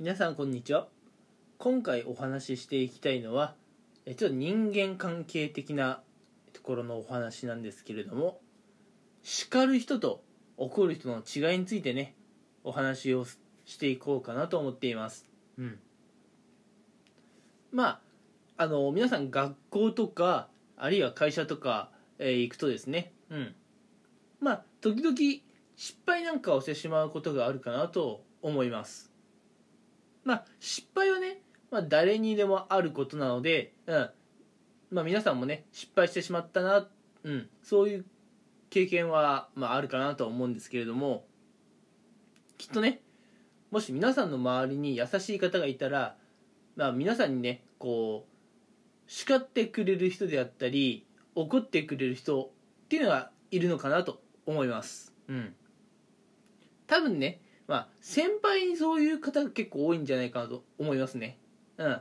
皆さんこんにちは。今回お話ししていきたいのはえちょっと人間関係的なところのお話なんですけれども叱る人と怒る人の違いについてねお話をしていこうかなと思っています。うん。まああの皆さん学校とかあるいは会社とか、えー行くとですねうん。まあ時々失敗なんかをしてしまうことがあるかなと思いますまあ失敗はね、まあ、誰にでもあることなので、うん。まあ、皆さんもね失敗してしまったな、うん、そういう経験は、まあ、あるかなと思うんですけれどもきっとねもし皆さんの周りに優しい方がいたら、まあ、皆さんにねこう叱ってくれる人であったり怒ってくれる人っていうのがいるのかなと思います。うん。多分ねまあ先輩にそういう方が結構多いんじゃないかなと思いますね。うん。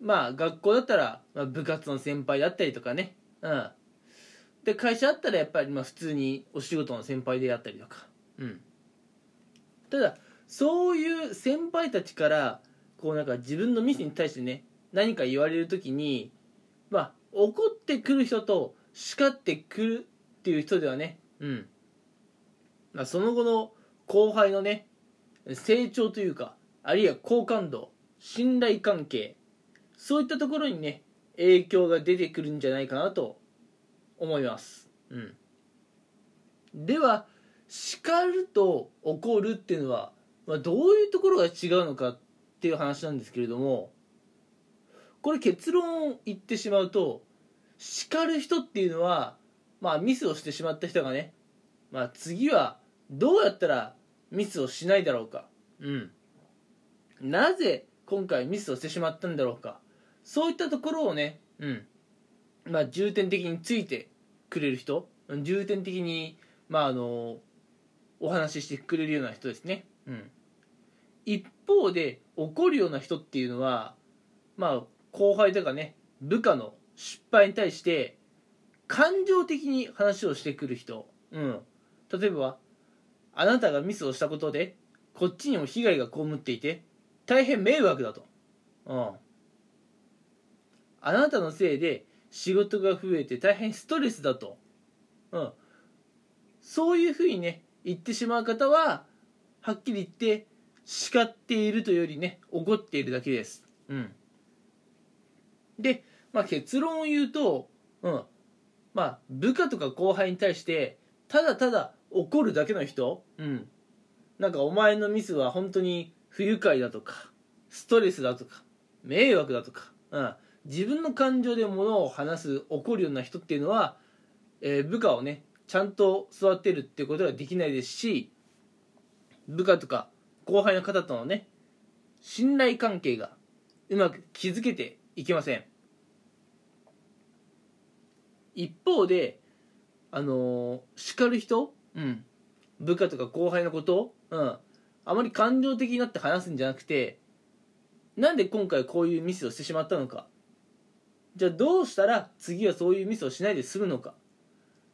まあ学校だったら、まあ、部活の先輩だったりとかね。うん。で会社だったらやっぱりまあ普通にお仕事の先輩であったりとか。うん。ただそういう先輩たちからこうなんか自分のミスに対してね何か言われる時にまあ怒ってくる人と叱ってくるっていう人ではねうん。まあその後の後輩のね成長というかあるいは好感度信頼関係そういったところにね影響が出てくるんじゃないかなと思います。うん。では叱ると怒るっていうのは、まあ、どういうところが違うのかっていう話なんですけれどもこれ結論を言ってしまうと叱る人っていうのはまあミスをしてしまった人がね、まあ、次はどうやったらミスをしないだろうか。うん。なぜ今回ミスをしてしまったんだろうか。そういったところをねうん。まあ重点的についてくれる人重点的にまああのお話ししてくれるような人ですね。うん。一方で怒るような人っていうのはまあ後輩とかね部下の失敗に対して感情的に話をしてくる人。うん。例えばあなたがミスをしたことでこっちにも被害が被っていて大変迷惑だと、うん、あなたのせいで仕事が増えて大変ストレスだと、うん、そういうふうにね言ってしまう方ははっきり言って叱っているというよりね怒っているだけです、うん、で、まあ、結論を言うと、うん。まあ、部下とか後輩に対してただただ怒るだけの人？うん。なんかお前のミスは本当に不愉快だとかストレスだとか迷惑だとか、うん、自分の感情で物を話す怒るような人っていうのは、えー部下をねちゃんと育てるっていうことができないですし部下とか後輩の方とのね信頼関係がうまく築けていけません。一方であのー叱る人、うん、部下とか後輩のこと、うん、あまり感情的になって話すんじゃなくてなんで今回こういうミスをしてしまったのか？じゃあどうしたら次はそういうミスをしないで済むのか？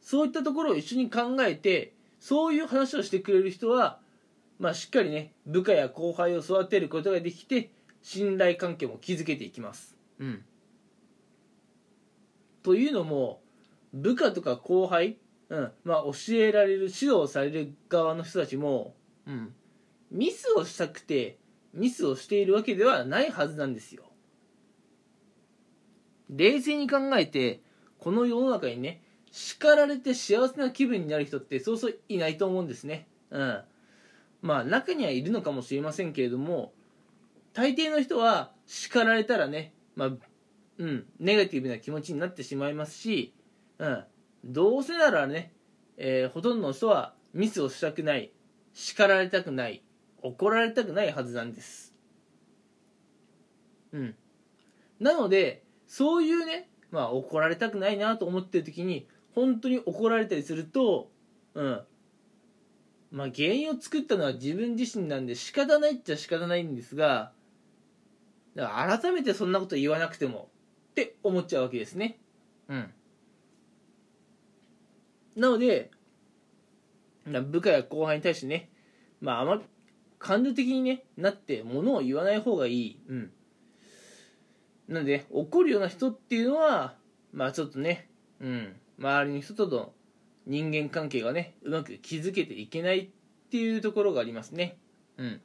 そういったところを一緒に考えてそういう話をしてくれる人は、まあ、しっかりね部下や後輩を育てることができて信頼関係も築けていきます。うん、というのも部下とか後輩、うんまあ、教えられる指導される側の人たちも、うん、ミスをしたくてミスをしているわけではないはずなんですよ。冷静に考えてこの世の中にね叱られて幸せな気分になる人ってそうそういないと思うんですね。うん、まあ中にはいるのかもしれませんけれども大抵の人は叱られたらね、まあうん、ネガティブな気持ちになってしまいますし、うん、どうせならね、えーほとんどの人はミスをしたくない叱られたくない怒られたくないはずなんです。うん、なのでそういうね、まあ、怒られたくないなと思ってる時に本当に怒られたりすると、うんまあ、原因を作ったのは自分自身なんで仕方ないっちゃ仕方ないんですがだから改めてそんなこと言わなくてもって思っちゃうわけですね。うん、なのでな部下や後輩に対してね、まあ、あまり感情的に、ね、なって物を言わない方がいい、うん、なので怒るような人っていうのはまあちょっとね、うん、周りの人との人間関係がねうまく築けていけないっていうところがありますね。うん。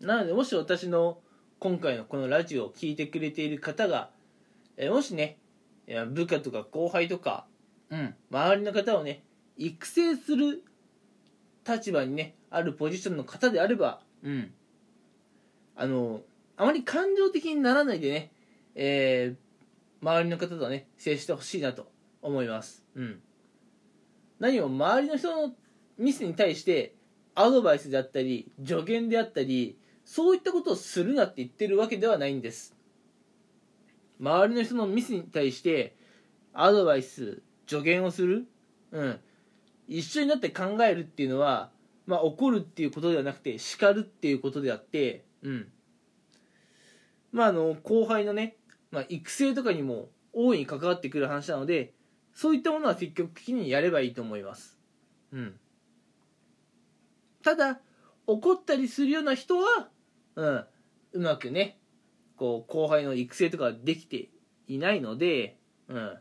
なのでもし私の今回のこのラジオを聴いてくれている方が、えもしね部下とか後輩とか、うん、周りの方をね育成する立場にねあるポジションの方であれば、うん、あのあまり感情的にならないでね、えー、周りの方とね接してほしいなと思います、うん、何も周りの人のミスに対してアドバイスであったり助言であったりそういったことをするなって言ってるわけではないんです。周りの人のミスに対してアドバイス助言をする？うん。一緒になって考えるっていうのは、まあ、怒るっていうことではなくて叱るっていうことであってうん。まああの後輩のね、まあ、育成とかにも大いに関わってくる話なのでそういったものは積極的にやればいいと思います。うん。ただ怒ったりするような人は、うん、うまくねこう後輩の育成とかできていないので、うん、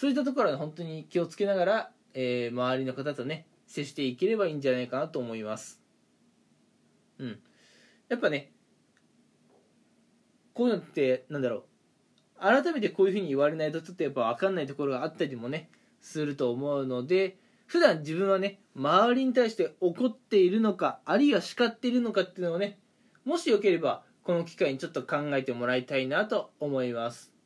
そういったところは本当に気をつけながらえー、周りの方とね接していければいいんじゃないかなと思います。うん。やっぱねこういうのってなんだろう。改めてこういうふうに言われないとちょっとやっぱ分かんないところがあったりもねすると思うので普段自分はね周りに対して怒っているのかあるいは叱っているのかっていうのをねもしよければこの機会にちょっと考えてもらいたいなと思います。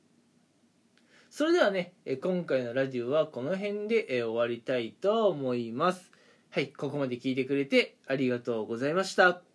それではね、今回のラジオはこの辺で終わりたいと思います。はい、ここまで聞いてくれてありがとうございました。